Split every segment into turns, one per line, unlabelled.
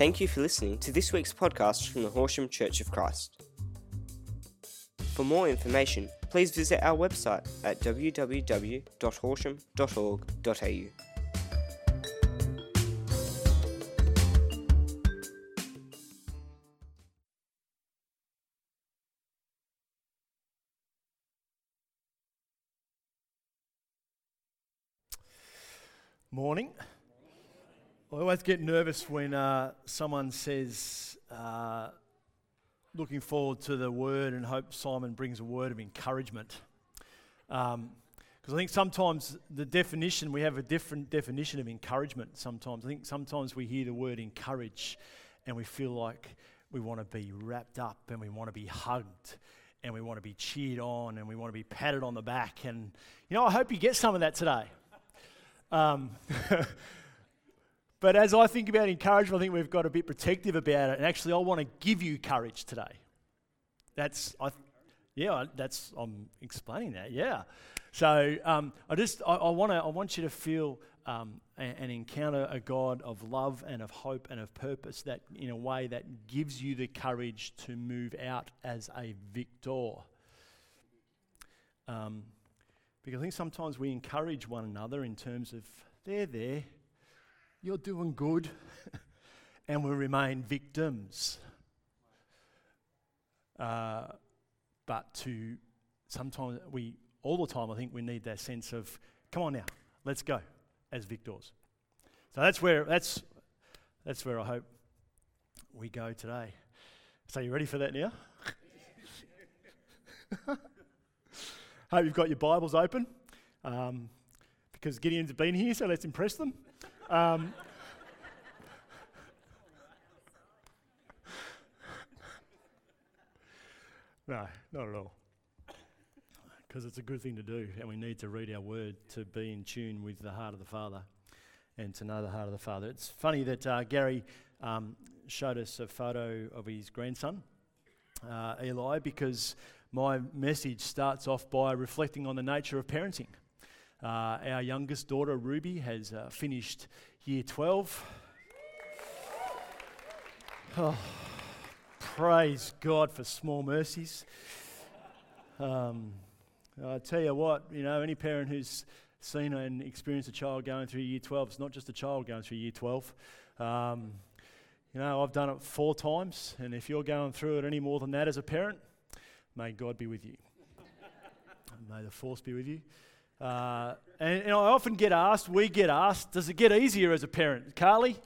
Thank you for listening to this week's podcast from the Horsham Church of Christ. For more information, please visit our website at www.horsham.org.au.
Morning. I always get nervous when uh, someone says, uh, looking forward to the word and hope Simon brings a word of encouragement. Because um, I think sometimes the definition, we have a different definition of encouragement sometimes. I think sometimes we hear the word encourage and we feel like we want to be wrapped up and we want to be hugged and we want to be cheered on and we want to be patted on the back. And, you know, I hope you get some of that today. Um, but as I think about encouragement, I think we've got to be protective about it. And actually, I want to give you courage today. That's, I, yeah, that's, I'm explaining that, yeah. So um, I just, I, I, wanna, I want you to feel um, and, and, encounter a God of love and of hope and of purpose that, in a way, that gives you the courage to move out as a victor. Um, because I think sometimes we encourage one another in terms of, they're there, you're doing good, and we remain victims. Uh, but to sometimes we, all the time, I think we need that sense of, come on now, let's go as victors. So that's where, that's, that's where I hope we go today. So, you ready for that now? Hope you've got your Bibles open um, because Gideon's been here, so let's impress them. Um, no, not at all. Because it's a good thing to do, and we need to read our word to be in tune with the heart of the Father and to know the heart of the Father. It's funny that uh, Gary um, showed us a photo of his grandson, uh, Eli, because my message starts off by reflecting on the nature of parenting. Uh, our youngest daughter, Ruby, has uh, finished year 12. Oh, praise God for small mercies. Um, I tell you what, you know, any parent who's seen and experienced a child going through year 12, it's not just a child going through year 12. Um, you know, I've done it four times, and if you're going through it any more than that as a parent, May God be with you. May the force be with you. Uh, and, and, I often get asked, we get asked, does it get easier as a parent? Carly?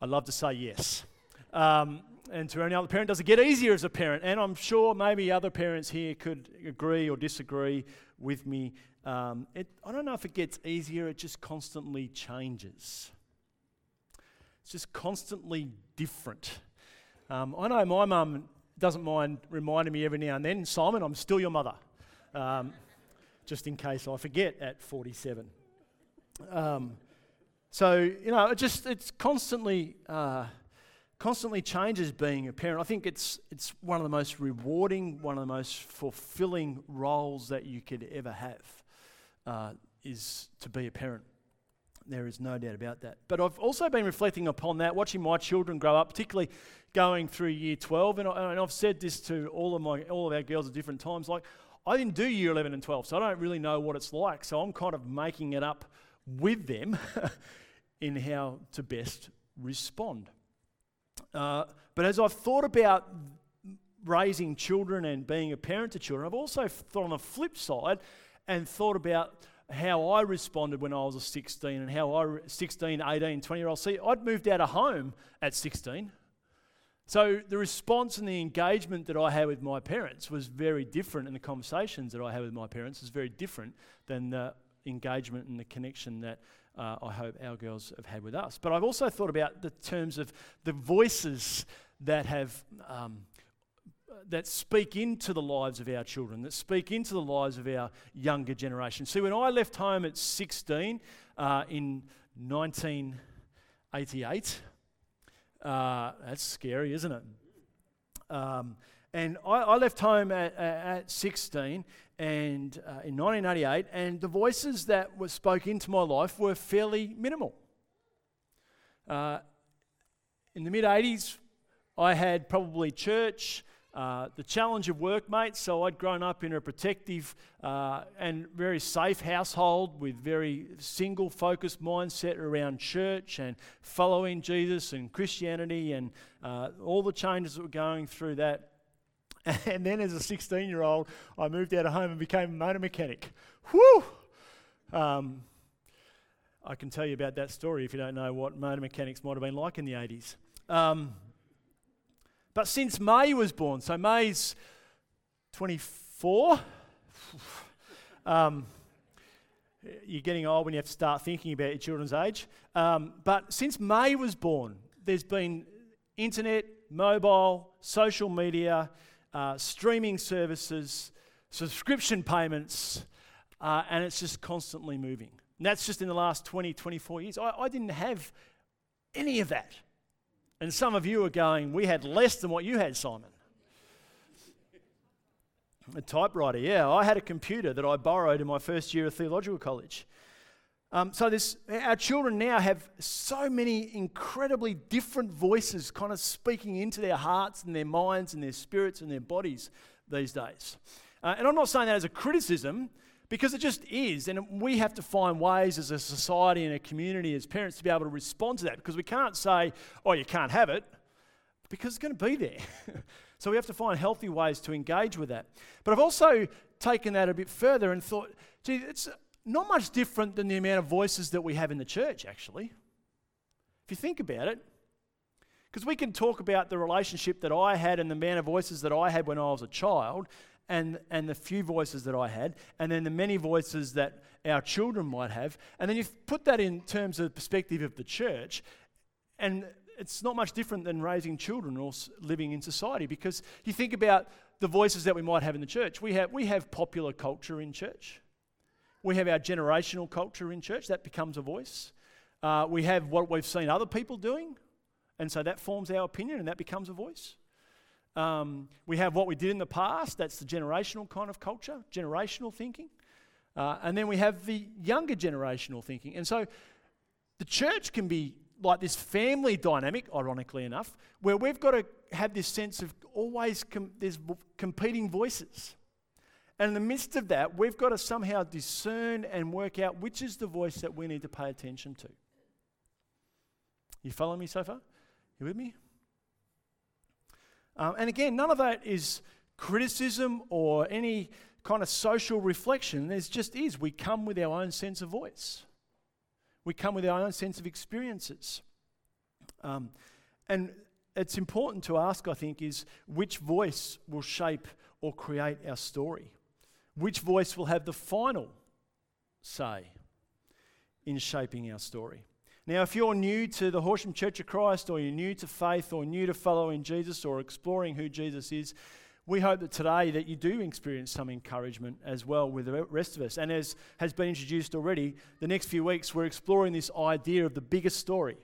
I'd love to say yes. Um, and to any other parent, does it get easier as a parent? And I'm sure maybe other parents here could agree or disagree with me. Um, it, I don't know if it gets easier, it just constantly changes. It's just constantly different. Um, I know my mum doesn't mind reminding me every now and then, Simon, I'm still your mother, um, just in case I forget at 47. Um, so you know, it just it's constantly uh, constantly changes being a parent. I think it's it's one of the most rewarding, one of the most fulfilling roles that you could ever have uh, is to be a parent. There is no doubt about that. But I've also been reflecting upon that, watching my children grow up, particularly going through year 12. And, I, have said this to all of, my, all of our girls at different times. Like, I didn't do year 11 and 12, so I don't really know what it's like. So I'm kind of making it up with them in how to best respond. Uh, but as I've thought about raising children and being a parent to children, I've also thought on the flip side and thought about how I responded when I was 16 and how I, 16, 18, 20 year old. See, I'd moved out of home at 16. So the response and the engagement that I had with my parents was very different, and the conversations that I had with my parents was very different than the engagement and the connection that uh, I hope our girls have had with us. But I've also thought about the terms of the voices that have um, that speak into the lives of our children, that speak into the lives of our younger generation. See, when I left home at 16 uh, in 1988, uh, that's scary, isn't it? Um, and I, I, left home at, at 16 and uh, in 1988, and the voices that were spoke into my life were fairly minimal. Uh, in the mid 80s, I had probably church, uh, the challenge of workmates. So I'd grown up in a protective uh, and very safe household with very single focused mindset around church and following Jesus and Christianity and uh, all the changes that were going through that. And then as a 16 year old, I moved out of home and became a motor mechanic. Whew! Um, I can tell you about that story if you don't know what motor mechanics might have been like in the 80s. Um, but since May was born, so May's 24, um, you're getting old when you have to start thinking about your children's age. Um, but since May was born, there's been internet, mobile, social media, uh, streaming services, subscription payments, uh, and it's just constantly moving. And that's just in the last 20, 24 years. I, I didn't have any of that. And some of you are going, we had less than what you had, Simon. A typewriter, yeah. I had a computer that I borrowed in my first year of theological college. Um, so this, our children now have so many incredibly different voices kind of speaking into their hearts and their minds and their spirits and their bodies these days. Uh, and I'm not saying that as a criticism, because it just is. And we have to find ways as a society and a community, as parents, to be able to respond to that because we can't say, oh, you can't have it, because it's going to be there. so we have to find healthy ways to engage with that. But I've also taken that a bit further and thought, gee, it's not much different than the amount of voices that we have in the church, actually. If you think about it, because we can talk about the relationship that I had and the amount of voices that I had when I was a child, and, and the few voices that I had, and then the many voices that our children might have. And then you put that in terms of perspective of the church, and it's not much different than raising children or living in society because you think about the voices that we might have in the church. We have, we have popular culture in church, we have our generational culture in church, that becomes a voice. Uh, we have what we've seen other people doing, and so that forms our opinion and that becomes a voice. Um, we have what we did in the past, that's the generational kind of culture, generational thinking. Uh, and then we have the younger generational thinking. And so the church can be like this family dynamic, ironically enough, where we've got to have this sense of always com- there's competing voices. And in the midst of that, we've got to somehow discern and work out which is the voice that we need to pay attention to. You following me so far? You with me? Um, and again, none of that is criticism or any kind of social reflection. There's just is. We come with our own sense of voice, we come with our own sense of experiences. Um, and it's important to ask, I think, is which voice will shape or create our story? Which voice will have the final say in shaping our story? Now, if you're new to the Horsham Church of Christ, or you're new to faith, or new to following Jesus, or exploring who Jesus is, we hope that today that you do experience some encouragement as well with the rest of us. And as has been introduced already, the next few weeks we're exploring this idea of the biggest story.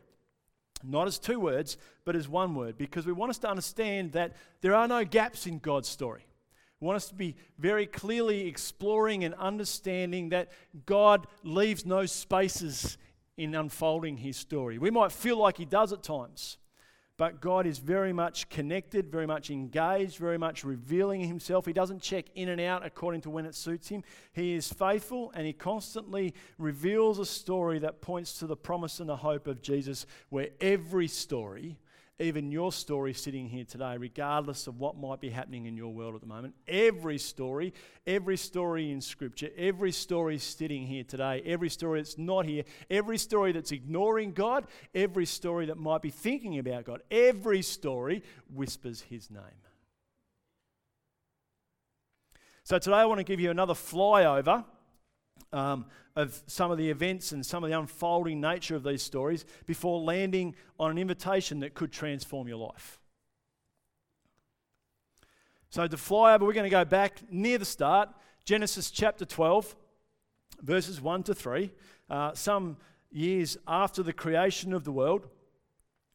Not as two words, but as one word, because we want us to understand that there are no gaps in God's story. We want us to be very clearly exploring and understanding that God leaves no spaces in unfolding his story. We might feel like he does at times, but God is very much connected, very much engaged, very much revealing himself. He doesn't check in and out according to when it suits him. He is faithful and he constantly reveals a story that points to the promise and the hope of Jesus, where every story even your story sitting here today, regardless of what might be happening in your world at the moment, every story, every story in Scripture, every story sitting here today, every story that's not here, every story that's ignoring God, every story that might be thinking about God, every story whispers His name. So today I want to give you another flyover um, of some of the events and some of the unfolding nature of these stories before landing on an invitation that could transform your life. So, to fly over, we're going to go back near the start, Genesis chapter 12, verses 1 to 3, uh, some years after the creation of the world,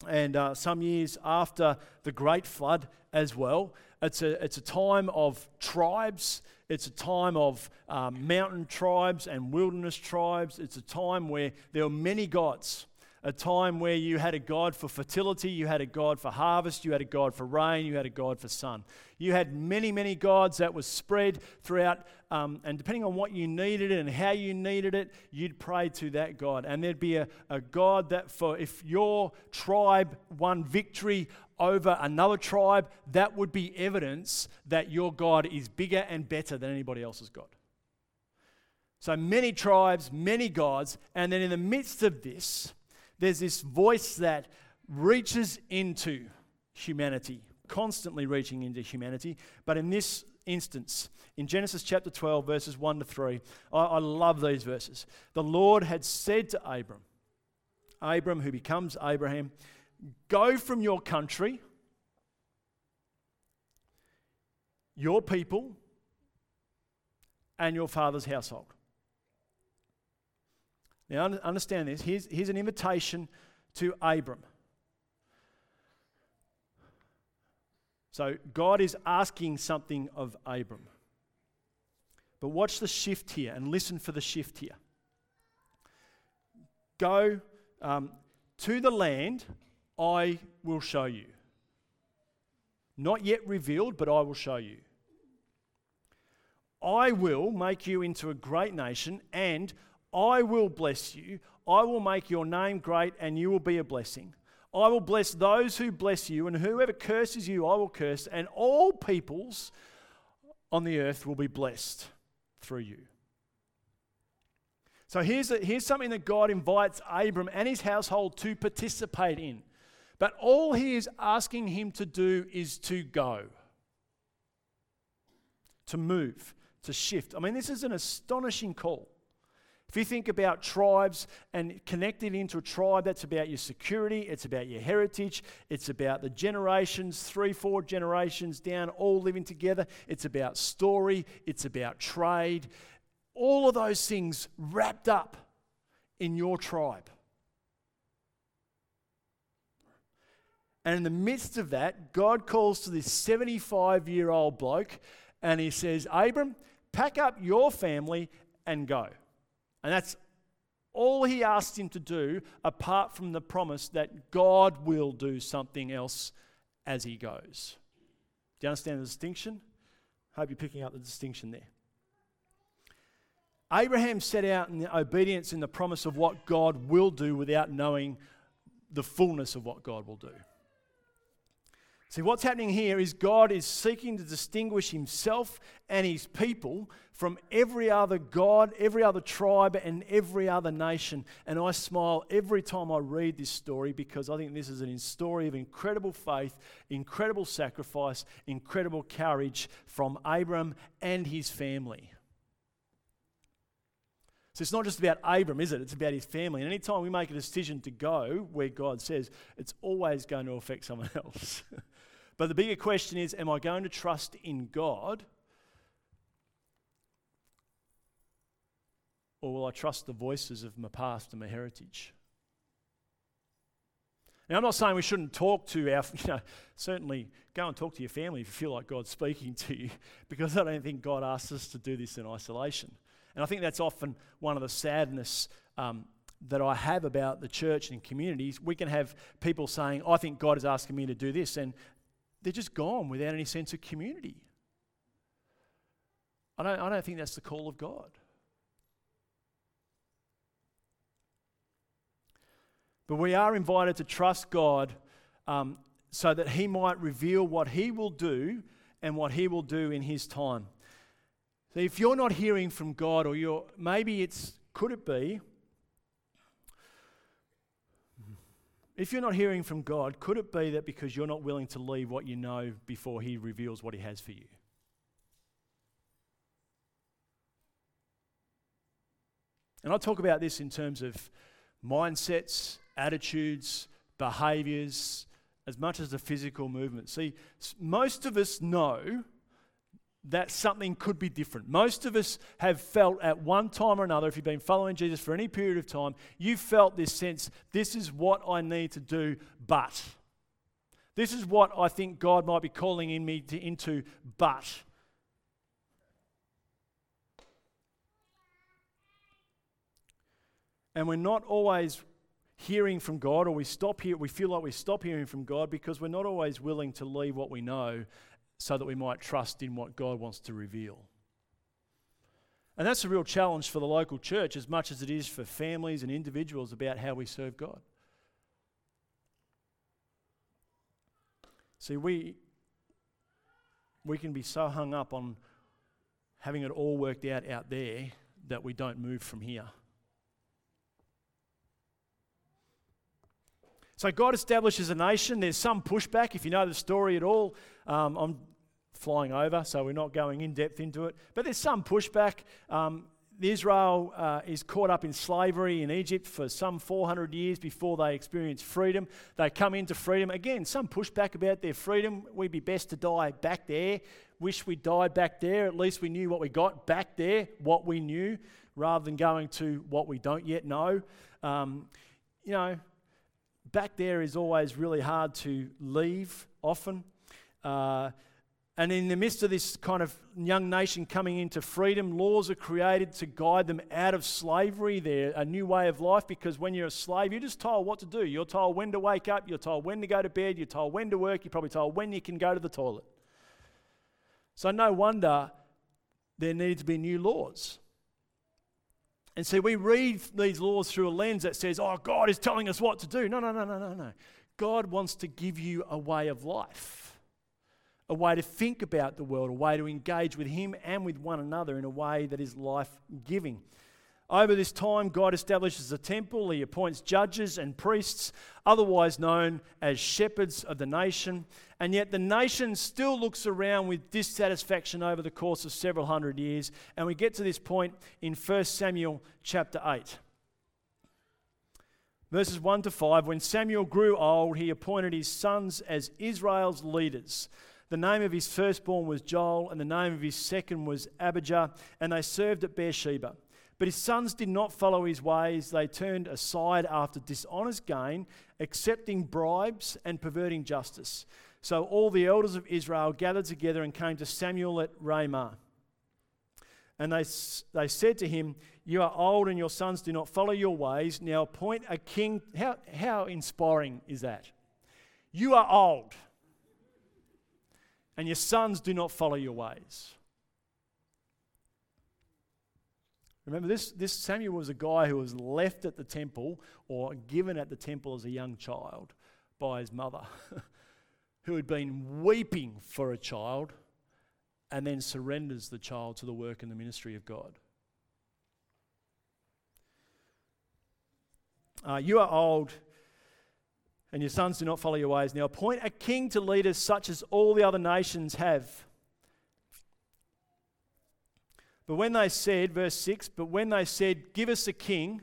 and uh, some years after the great flood as well. It's a, it's a time of tribes, it's a time of um, mountain tribes and wilderness tribes. It's a time where there are many gods. A time where you had a God for fertility, you had a God for harvest, you had a God for rain, you had a God for sun. You had many, many gods that was spread throughout, um, and depending on what you needed and how you needed it, you'd pray to that God. And there'd be a, a God that, for if your tribe won victory over another tribe, that would be evidence that your God is bigger and better than anybody else's God. So many tribes, many gods, and then in the midst of this, there's this voice that reaches into humanity, constantly reaching into humanity. But in this instance, in Genesis chapter 12, verses 1 to 3, I, I love these verses. The Lord had said to Abram, Abram, who becomes Abraham, go from your country, your people, and your father's household. Now, understand this. Here's, here's an invitation to Abram. So, God is asking something of Abram. But watch the shift here and listen for the shift here. Go um, to the land I will show you. Not yet revealed, but I will show you. I will make you into a great nation, and I will bless you. I will make your name great, and you will be a blessing. I will bless those who bless you, and whoever curses you, I will curse, and all peoples on the earth will be blessed through you. So here's, a, here's something that God invites Abram and his household to participate in. But all he is asking him to do is to go, to move, to shift. I mean, this is an astonishing call. If you think about tribes and connected into a tribe, that's about your security, it's about your heritage, it's about the generations, three, four generations down, all living together. It's about story, it's about trade. All of those things wrapped up in your tribe. And in the midst of that, God calls to this 75 year old bloke and he says, Abram, pack up your family and go. And that's all he asked him to do, apart from the promise that God will do something else as he goes. Do you understand the distinction? Hope you're picking up the distinction there. Abraham set out in obedience in the promise of what God will do without knowing the fullness of what God will do. See, what's happening here is God is seeking to distinguish himself and his people from every other God, every other tribe, and every other nation. And I smile every time I read this story because I think this is a story of incredible faith, incredible sacrifice, incredible courage from Abram and his family. So it's not just about Abram, is it? It's about his family. And anytime we make a decision to go where God says, it's always going to affect someone else. But the bigger question is Am I going to trust in God? Or will I trust the voices of my past and my heritage? Now, I'm not saying we shouldn't talk to our, you know, certainly go and talk to your family if you feel like God's speaking to you, because I don't think God asks us to do this in isolation. And I think that's often one of the sadness um, that I have about the church and communities. We can have people saying, I think God is asking me to do this, and they're just gone without any sense of community. I don't, I don't think that's the call of God. But we are invited to trust God um, so that He might reveal what He will do and what He will do in His time. So if you're not hearing from God, or you're maybe it's could it be If you're not hearing from God, could it be that because you're not willing to leave what you know before He reveals what He has for you? And I talk about this in terms of mindsets, attitudes, behaviors, as much as the physical movement. See, most of us know that something could be different. Most of us have felt at one time or another, if you've been following Jesus for any period of time, you've felt this sense this is what I need to do, but. This is what I think God might be calling in me to, into, but. And we're not always hearing from God, or we stop here, we feel like we stop hearing from God because we're not always willing to leave what we know so that we might trust in what God wants to reveal. And that's a real challenge for the local church as much as it is for families and individuals about how we serve God. See, we, we can be so hung up on having it all worked out out there that we don't move from here. So God establishes a nation. There's some pushback. If you know the story at all, um, I'm flying over, so we're not going in depth into it. But there's some pushback. Um, Israel uh, is caught up in slavery in Egypt for some 400 years before they experience freedom. They come into freedom. Again, some pushback about their freedom. We'd be best to die back there. Wish we died back there. At least we knew what we got back there, what we knew, rather than going to what we don't yet know. Um, you know, back there is always really hard to leave often. Uh, and in the midst of this kind of young nation coming into freedom, laws are created to guide them out of slavery. They're a new way of life because when you're a slave, you're just told what to do. You're told when to wake up, you're told when to go to bed, you're told when to work, you're probably told when you can go to the toilet. So, no wonder there needed to be new laws. And see, we read these laws through a lens that says, oh, God is telling us what to do. No, no, no, no, no, no. God wants to give you a way of life a way to think about the world, a way to engage with Him and with one another in a way that is life giving. Over this time, God establishes a temple. He appoints judges and priests, otherwise known as shepherds of the nation. And yet, the nation still looks around with dissatisfaction over the course of several hundred years. And we get to this point in 1 Samuel chapter 8. Verses 1 to 5 When Samuel grew old, he appointed his sons as Israel's leaders. The name of his firstborn was Joel, and the name of his second was Abijah, and they served at Beersheba. But his sons did not follow his ways. They turned aside after dishonest gain, accepting bribes and perverting justice. So all the elders of Israel gathered together and came to Samuel at Ramah. And they, they said to him, You are old and your sons do not follow your ways. Now appoint a king. How, how inspiring is that? You are old and your sons do not follow your ways. Remember, this, this Samuel was a guy who was left at the temple or given at the temple as a young child by his mother, who had been weeping for a child and then surrenders the child to the work and the ministry of God. Uh, you are old and your sons do not follow your ways. Now appoint a king to lead us such as all the other nations have. But when they said, verse 6, but when they said, Give us a king,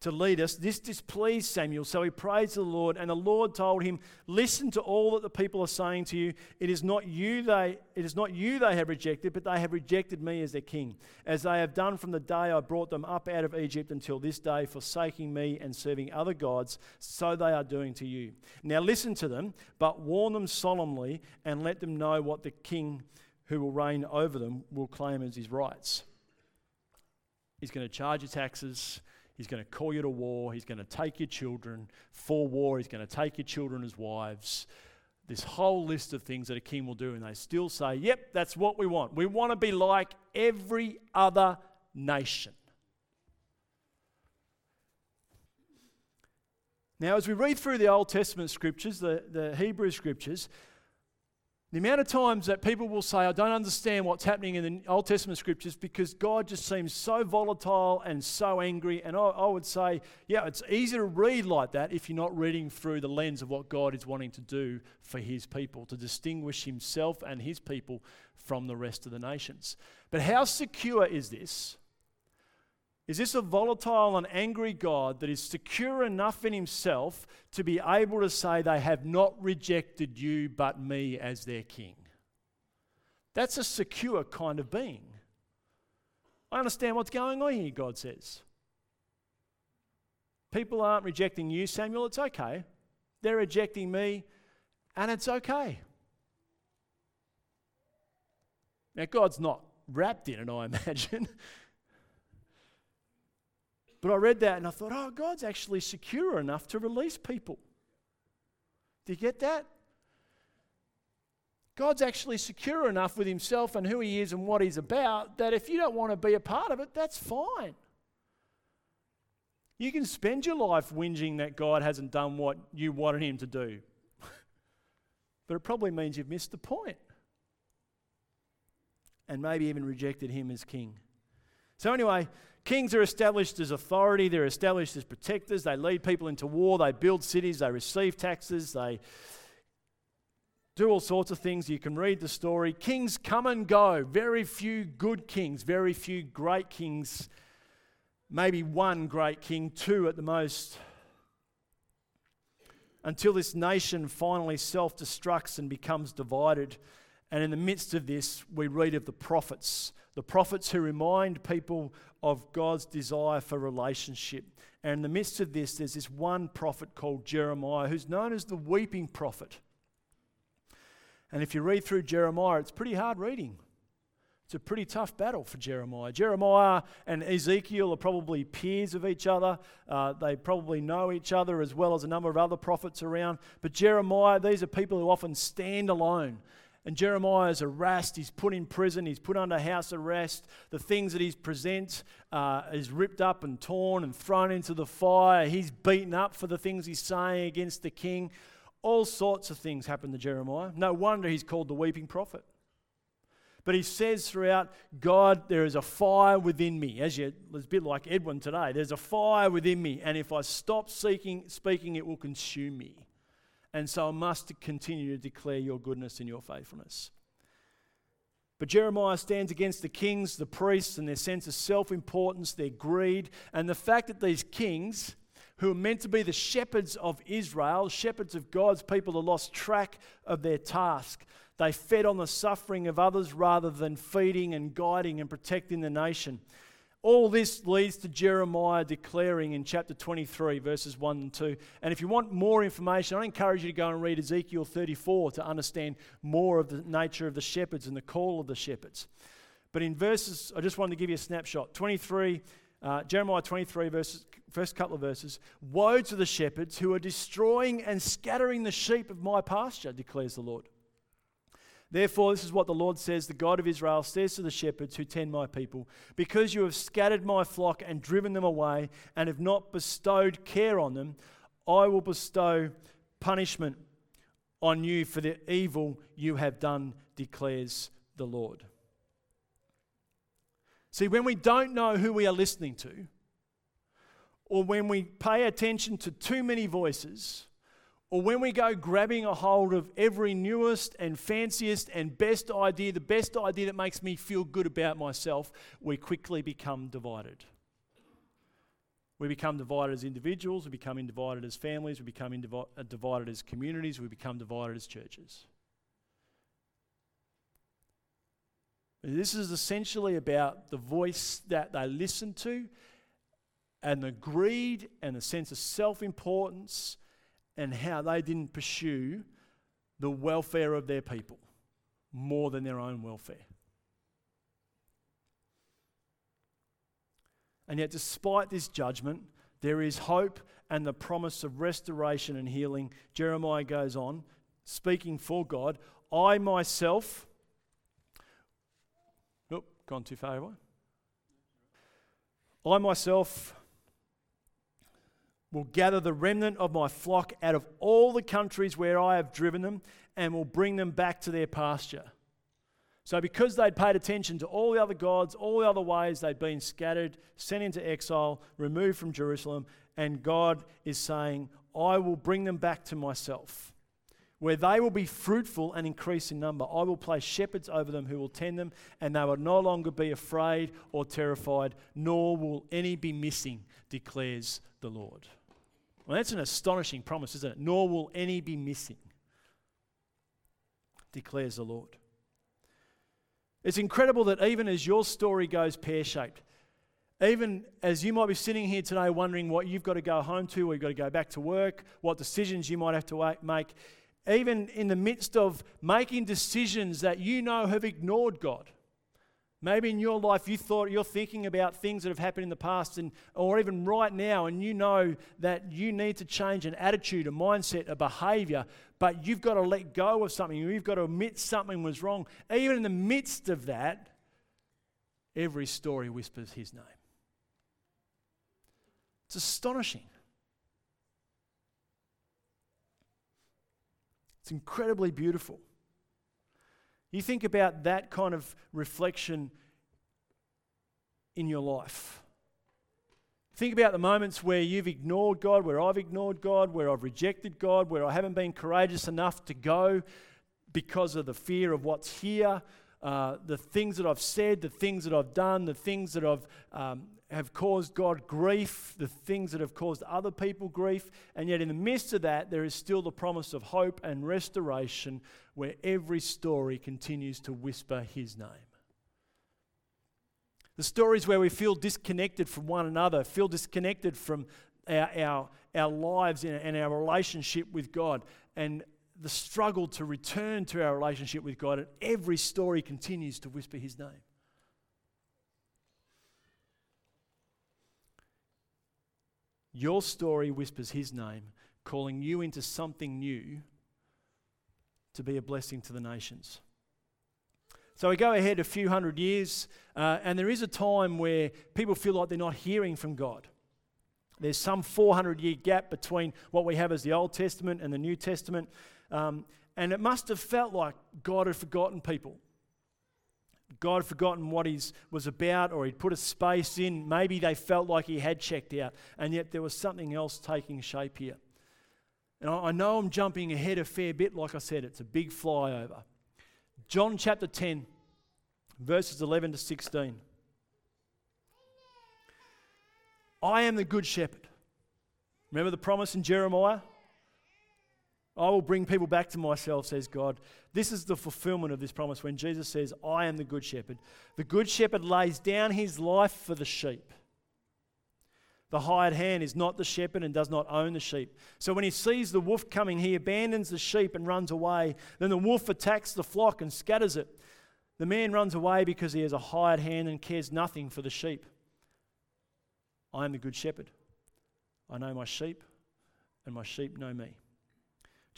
to lead us. This displeased Samuel, so he praised the Lord, and the Lord told him, "Listen to all that the people are saying to you. It is not you they it is not you they have rejected, but they have rejected me as their king, as they have done from the day I brought them up out of Egypt until this day, forsaking me and serving other gods, so they are doing to you. Now listen to them, but warn them solemnly and let them know what the king who will reign over them will claim as his rights." He's going to charge you taxes. He's going to call you to war. He's going to take your children for war. He's going to take your children as wives. This whole list of things that a king will do, and they still say, Yep, that's what we want. We want to be like every other nation. Now, as we read through the Old Testament scriptures, the, the Hebrew scriptures, the amount of times that people will say, I don't understand what's happening in the Old Testament scriptures because God just seems so volatile and so angry. And I, I, would say, yeah, it's easy to read like that if you're not reading through the lens of what God is wanting to do for his people, to distinguish himself and his people from the rest of the nations. But how secure is this? Is this a volatile and angry God that is secure enough in himself to be able to say, They have not rejected you but me as their king? That's a secure kind of being. I understand what's going on here, God says. People aren't rejecting you, Samuel, it's okay. They're rejecting me, and it's okay. Now, God's not wrapped in it, I imagine. But I read that and I thought, oh, God's actually secure enough to release people. Do you get that? God's actually secure enough with himself and who he is and what he's about that if you don't want to be a part of it, that's fine. You can spend your life whinging that God hasn't done what you wanted him to do. but it probably means you've missed the point and maybe even rejected him as king. So, anyway, kings are established as authority, they're established as protectors, they lead people into war, they build cities, they receive taxes, they do all sorts of things. You can read the story. Kings come and go. Very few good kings, very few great kings. Maybe one great king, two at the most. Until this nation finally self destructs and becomes divided. And in the midst of this, we read of the prophets, the prophets who remind people of God's desire for relationship. And in the midst of this, there's this one prophet called Jeremiah, who's known as the weeping prophet. And if you read through Jeremiah, it's pretty hard reading. It's a pretty tough battle for Jeremiah. Jeremiah and Ezekiel are probably peers of each other. Uh, they probably know each other as well as a number of other prophets around. But Jeremiah, these are people who often stand alone. And Jeremiah is harassed. He's put in prison. He's put under house arrest. The things that he presents uh, is ripped up and torn and thrown into the fire. He's beaten up for the things he's saying against the king. All sorts of things happen to Jeremiah. No wonder he's called the weeping prophet. But he says throughout, God, there is a fire within me. As you, it's a bit like Edwin today. There's a fire within me, and if I stop seeking, speaking, it will consume me. And so I must continue to declare your goodness and your faithfulness. But Jeremiah stands against the kings, the priests, and their sense of self importance, their greed, and the fact that these kings who are meant to be the shepherds of Israel, shepherds of God's people, have lost track of their task. They fed on the suffering of others rather than feeding and guiding and protecting the nation. All this leads to Jeremiah declaring in chapter 23, verses 1 and 2. And if you want more information, I encourage you to go and read Ezekiel 34 to understand more of the nature of the shepherds and the call of the shepherds. But in verses, I just wanted to give you a snapshot 23, uh, Jeremiah 23, verses, first couple of verses. Woe to the shepherds who are destroying and scattering the sheep of my pasture, declares the Lord. Therefore, this is what the Lord says the God of Israel says to the shepherds who tend my people Because you have scattered my flock and driven them away, and have not bestowed care on them, I will bestow punishment on you for the evil you have done, declares the Lord. See, when we don't know who we are listening to, or when we pay attention to too many voices, or when we go grabbing a hold of every newest and fanciest and best idea, the best idea that makes me feel good about myself, we quickly become divided. We become divided as individuals, we become divided as families, we become uh, divided as communities, we become divided as churches. This is essentially about the voice that they listen to and the greed and the sense of self importance and how they didn't pursue the welfare of their people more than their own welfare. And yet, despite this judgment, there is hope and the promise of restoration and healing. Jeremiah goes on, speaking for God I myself Gone too far, I? I myself will gather the remnant of my flock out of all the countries where I have driven them and will bring them back to their pasture. So, because they'd paid attention to all the other gods, all the other ways they'd been scattered, sent into exile, removed from Jerusalem, and God is saying, I will bring them back to myself where they will be fruitful and increase in number. I will place shepherds over them who will tend them, and they will no longer be afraid or terrified, nor will any be missing, declares the Lord. Well, that's an astonishing promise, isn't it? Nor will any be missing, declares the Lord. It's incredible that even as your story goes pear shaped, even as you might be sitting here today wondering what you've got to go home to, or you've got to go back to work, what decisions you might have to make, even in the midst of making decisions that you know have ignored God, Maybe in your life you thought you're thinking about things that have happened in the past and or even right now and you know that you need to change an attitude, a mindset, a behavior, but you've got to let go of something. You've got to admit something was wrong. Even in the midst of that, every story whispers his name. It's astonishing. It's incredibly beautiful. You think about that kind of reflection in your life. Think about the moments where you've ignored God, where I've ignored God, where I've rejected God, where I haven't been courageous enough to go because of the fear of what's here, uh, the things that I've said, the things that I've done, the things that I've um, have caused God grief, the things that have caused other people grief, and yet in the midst of that, there is still the promise of hope and restoration where every story continues to whisper His name. The stories where we feel disconnected from one another, feel disconnected from our, our, our lives and our relationship with God, and the struggle to return to our relationship with God, and every story continues to whisper His name. Your story whispers his name, calling you into something new to be a blessing to the nations. So we go ahead a few hundred years, uh, and there is a time where people feel like they're not hearing from God. There's some 400 year gap between what we have as the Old Testament and the New Testament. Um, and it must have felt like God had forgotten people. God had forgotten what he was about or he'd put a space in. Maybe they felt like he had checked out, and yet there was something else taking shape here. And I know I'm jumping ahead a fair bit, like I said, it's a big flyover. John chapter 10, verses 11 to 16. I am the good shepherd. Remember the promise in Jeremiah? I will bring people back to myself, says God. This is the fulfillment of this promise when Jesus says, I am the good shepherd. The good shepherd lays down his life for the sheep. The hired hand is not the shepherd and does not own the sheep. So when he sees the wolf coming, he abandons the sheep and runs away. Then the wolf attacks the flock and scatters it. The man runs away because he has a hired hand and cares nothing for the sheep. I am the good shepherd. I know my sheep, and my sheep know me.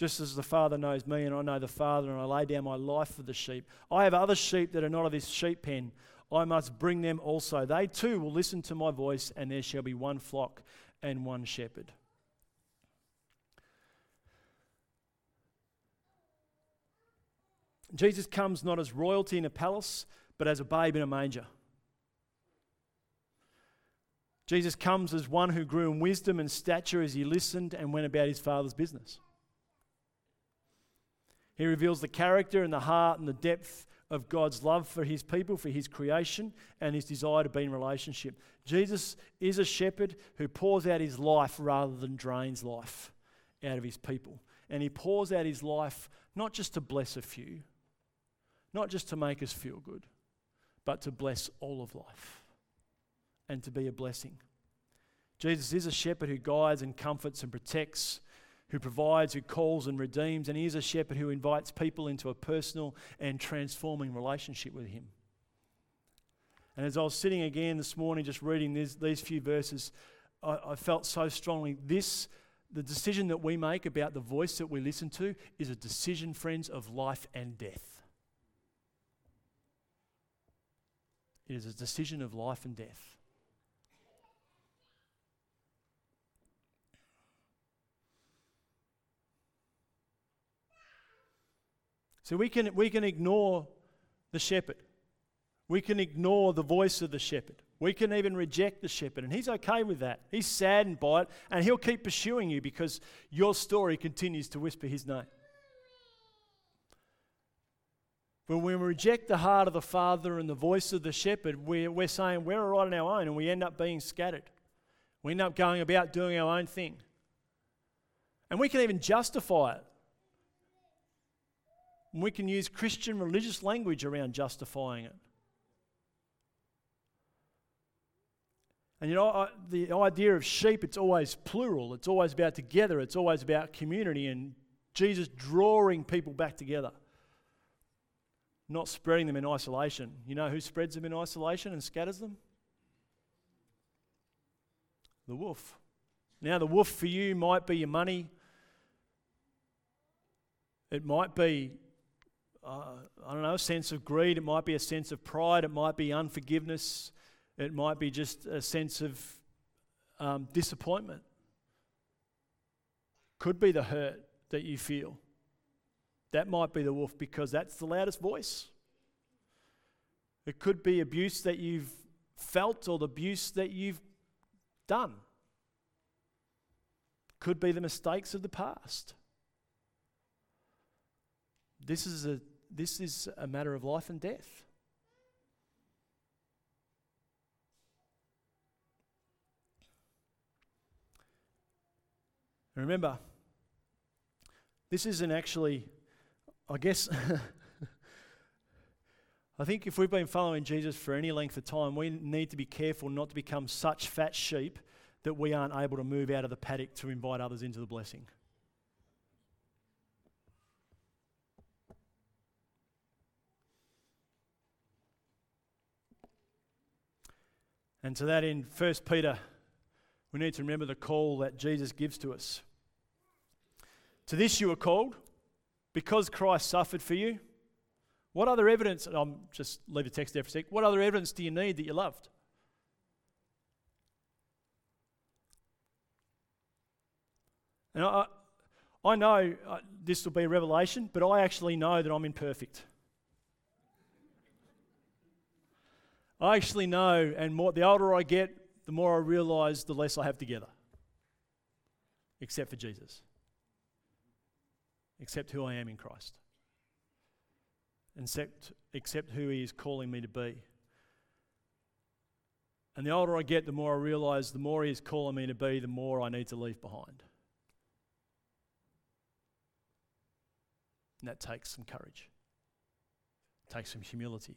Just as the Father knows me, and I know the Father, and I lay down my life for the sheep. I have other sheep that are not of this sheep pen. I must bring them also. They too will listen to my voice, and there shall be one flock and one shepherd. Jesus comes not as royalty in a palace, but as a babe in a manger. Jesus comes as one who grew in wisdom and stature as he listened and went about his Father's business. He reveals the character and the heart and the depth of God's love for his people, for his creation, and his desire to be in relationship. Jesus is a shepherd who pours out his life rather than drains life out of his people. And he pours out his life not just to bless a few, not just to make us feel good, but to bless all of life and to be a blessing. Jesus is a shepherd who guides and comforts and protects who provides, who calls and redeems, and he is a shepherd who invites people into a personal and transforming relationship with him. And as I was sitting again this morning just reading these, these few verses, I, I felt so strongly this, the decision that we make about the voice that we listen to, is a decision, friends, of life and death. It is a decision of life and death. So we can, we can ignore the shepherd. We can ignore the voice of the shepherd. We can even reject the shepherd, and he's okay with that. He's saddened by it, and he'll keep pursuing you because your story continues to whisper his name. But when we reject the heart of the Father and the voice of the shepherd, we're, we're saying we're all right on our own, and we end up being scattered. We end up going about doing our own thing. And we can even justify it. And we can use Christian religious language around justifying it. And you know, the idea of sheep, it's always plural. It's always about together. It's always about community and Jesus drawing people back together. not spreading them in isolation. You know who spreads them in isolation and scatters them? The wolf. Now, the wolf for you might be your money, it might be, uh, I don't know, a sense of greed, it might be a sense of pride, it might be unforgiveness, it might be just a sense of um, disappointment. Could be the hurt that you feel. That might be the wolf because that's the loudest voice. It could be abuse that you've felt or the abuse that you've done. Could be the mistakes of the past. This is a, this is a matter of life and death. remember, this isn't actually I guess I think if we've been following Jesus for any length of time, we need to be careful not to become such fat sheep that we aren't able to move out of the paddock to invite others into the blessing. And to that end, 1 Peter, we need to remember the call that Jesus gives to us. To this you are called because Christ suffered for you, what other evidence, I'm just leave the text there for a sec, what other evidence do you need that you're loved? And I, I know uh, this will be a revelation, but I actually know that I'm imperfect. I actually know, and more, the older I get, the more I realize the less I have together, except for Jesus except who I am in Christ, except, except who He is calling me to be. And the older I get, the more I realize the more He is calling me to be, the more I need to leave behind. And that takes some courage, takes some humility.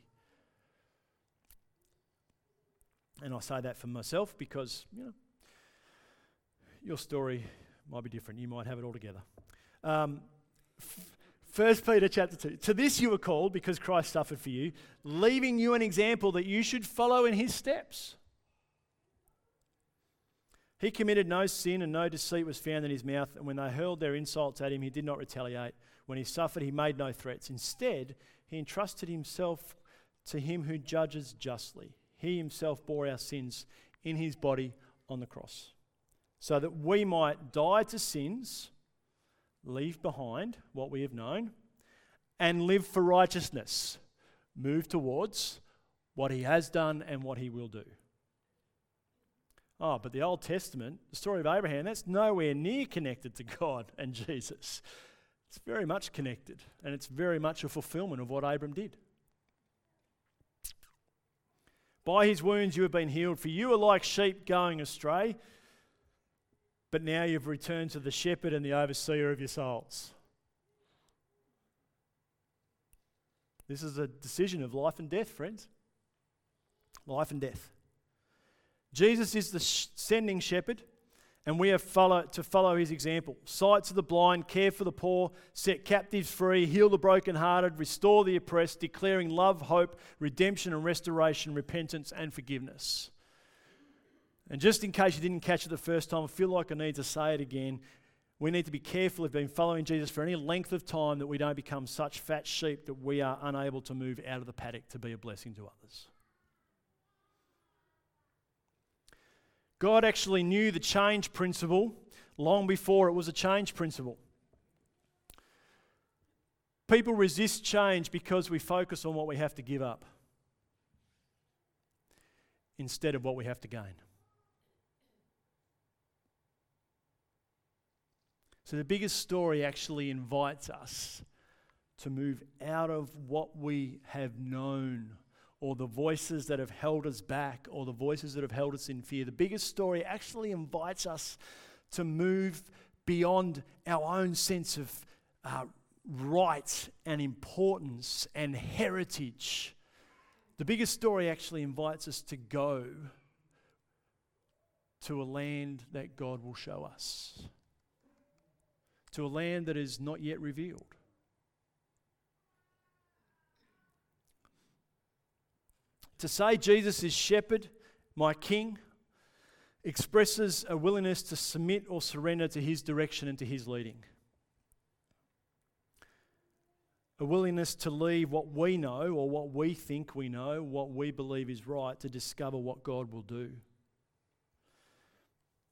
And I say that for myself because, you know, your story might be different. You might have it all together. Um, First Peter chapter 2. To this you were called because Christ suffered for you, leaving you an example that you should follow in his steps. He committed no sin and no deceit was found in his mouth, and when they hurled their insults at him, he did not retaliate. When he suffered, he made no threats. Instead, he entrusted himself to him who judges justly. He himself bore our sins in his body on the cross, so that we might die to sins leave behind what we have known, and live for righteousness. Move towards what he has done and what he will do. Oh, but the Old Testament, the story of Abraham, that's nowhere near connected to God and Jesus. It's very much connected, and it's very much a fulfillment of what Abram did. By his wounds you have been healed, for you are like sheep going astray but now you've returned to the shepherd and the overseer of your souls. This is a decision of life and death, friends. Life and death. Jesus is the sh- sending shepherd, and we have follow, to follow his example. Sight to the blind, care for the poor, set captives free, heal the brokenhearted, restore the oppressed, declaring love, hope, redemption and restoration, repentance and forgiveness. And just in case you didn't catch it the first time, I feel like I need to say it again. We need to be careful we've been following Jesus for any length of time that we don't become such fat sheep that we are unable to move out of the paddock to be a blessing to others. God actually knew the change principle long before it was a change principle. People resist change because we focus on what we have to give up instead of what we have to gain. So the biggest story actually invites us to move out of what we have known or the voices that have held us back or the voices that have held us in fear. The biggest story actually invites us to move beyond our own sense of uh, right and importance and heritage. The biggest story actually invites us to go to a land that God will show us to a land that is not yet revealed. To say Jesus is shepherd, my king, expresses a willingness to submit or surrender to his direction and to his leading. A willingness to leave what we know or what we think we know, what we believe is right, to discover what God will do.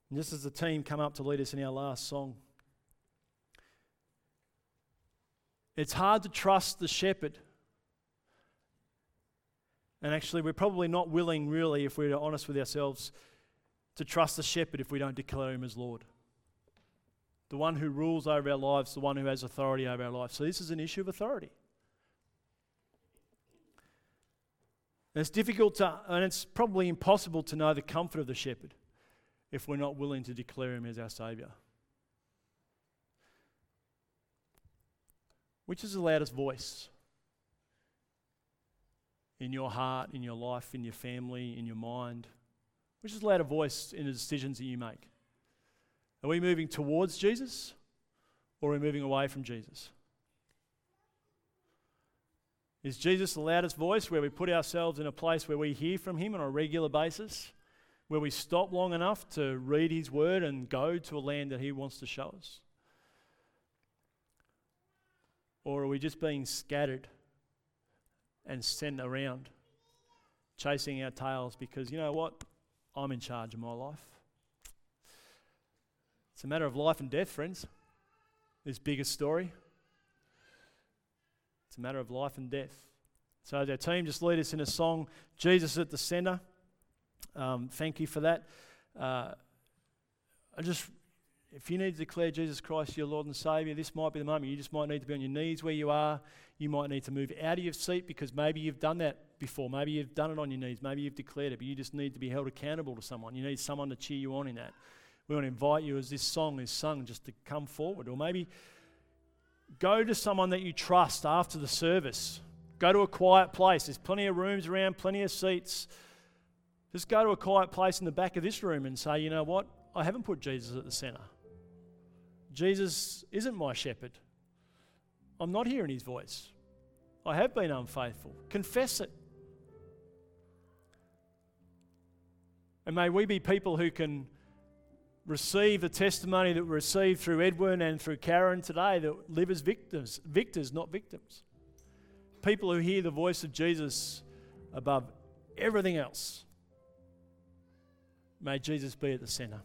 And just as the team come up to lead us in our last song, it's hard to trust the shepherd. And actually, we're probably not willing, really, if we're honest with ourselves, to trust the shepherd if we don't declare him as Lord. The one who rules over our lives, the one who has authority over our lives. So, this is an issue of authority. And it's difficult to, and it's probably impossible to know the comfort of the shepherd if we're not willing to declare him as our Saviour. Which is the loudest voice in your heart, in your life, in your family, in your mind? Which is the louder voice in the decisions that you make? Are we moving towards Jesus or are we moving away from Jesus? Is Jesus the loudest voice where we put ourselves in a place where we hear from Him on a regular basis? where we stop long enough to read His Word and go to a land that He wants to show us? Or are we just being scattered and sent around, chasing our tails because, you know what? I'm in charge of my life. It's a matter of life and death, friends. This biggest story. It's a matter of life and death. So, as our team just lead us in a song, Jesus at the center. Um, thank you for that. Uh, I just, if you need to declare Jesus Christ your Lord and Savior, this might be the moment. You just might need to be on your knees where you are. You might need to move out of your seat because maybe you've done that before. Maybe you've done it on your knees. Maybe you've declared it, but you just need to be held accountable to someone. You need someone to cheer you on in that. We want to invite you as this song is sung just to come forward. Or maybe go to someone that you trust after the service. Go to a quiet place. There's plenty of rooms around, plenty of seats. Just go to a quiet place in the back of this room and say, you know what? I haven't put Jesus at the center. Jesus isn't my shepherd. I'm not hearing his voice. I have been unfaithful. Confess it. And may we be people who can receive the testimony that we received through Edwin and through Karen today that live as victims, victors, not victims. People who hear the voice of Jesus above everything else. May Jesus be at the center.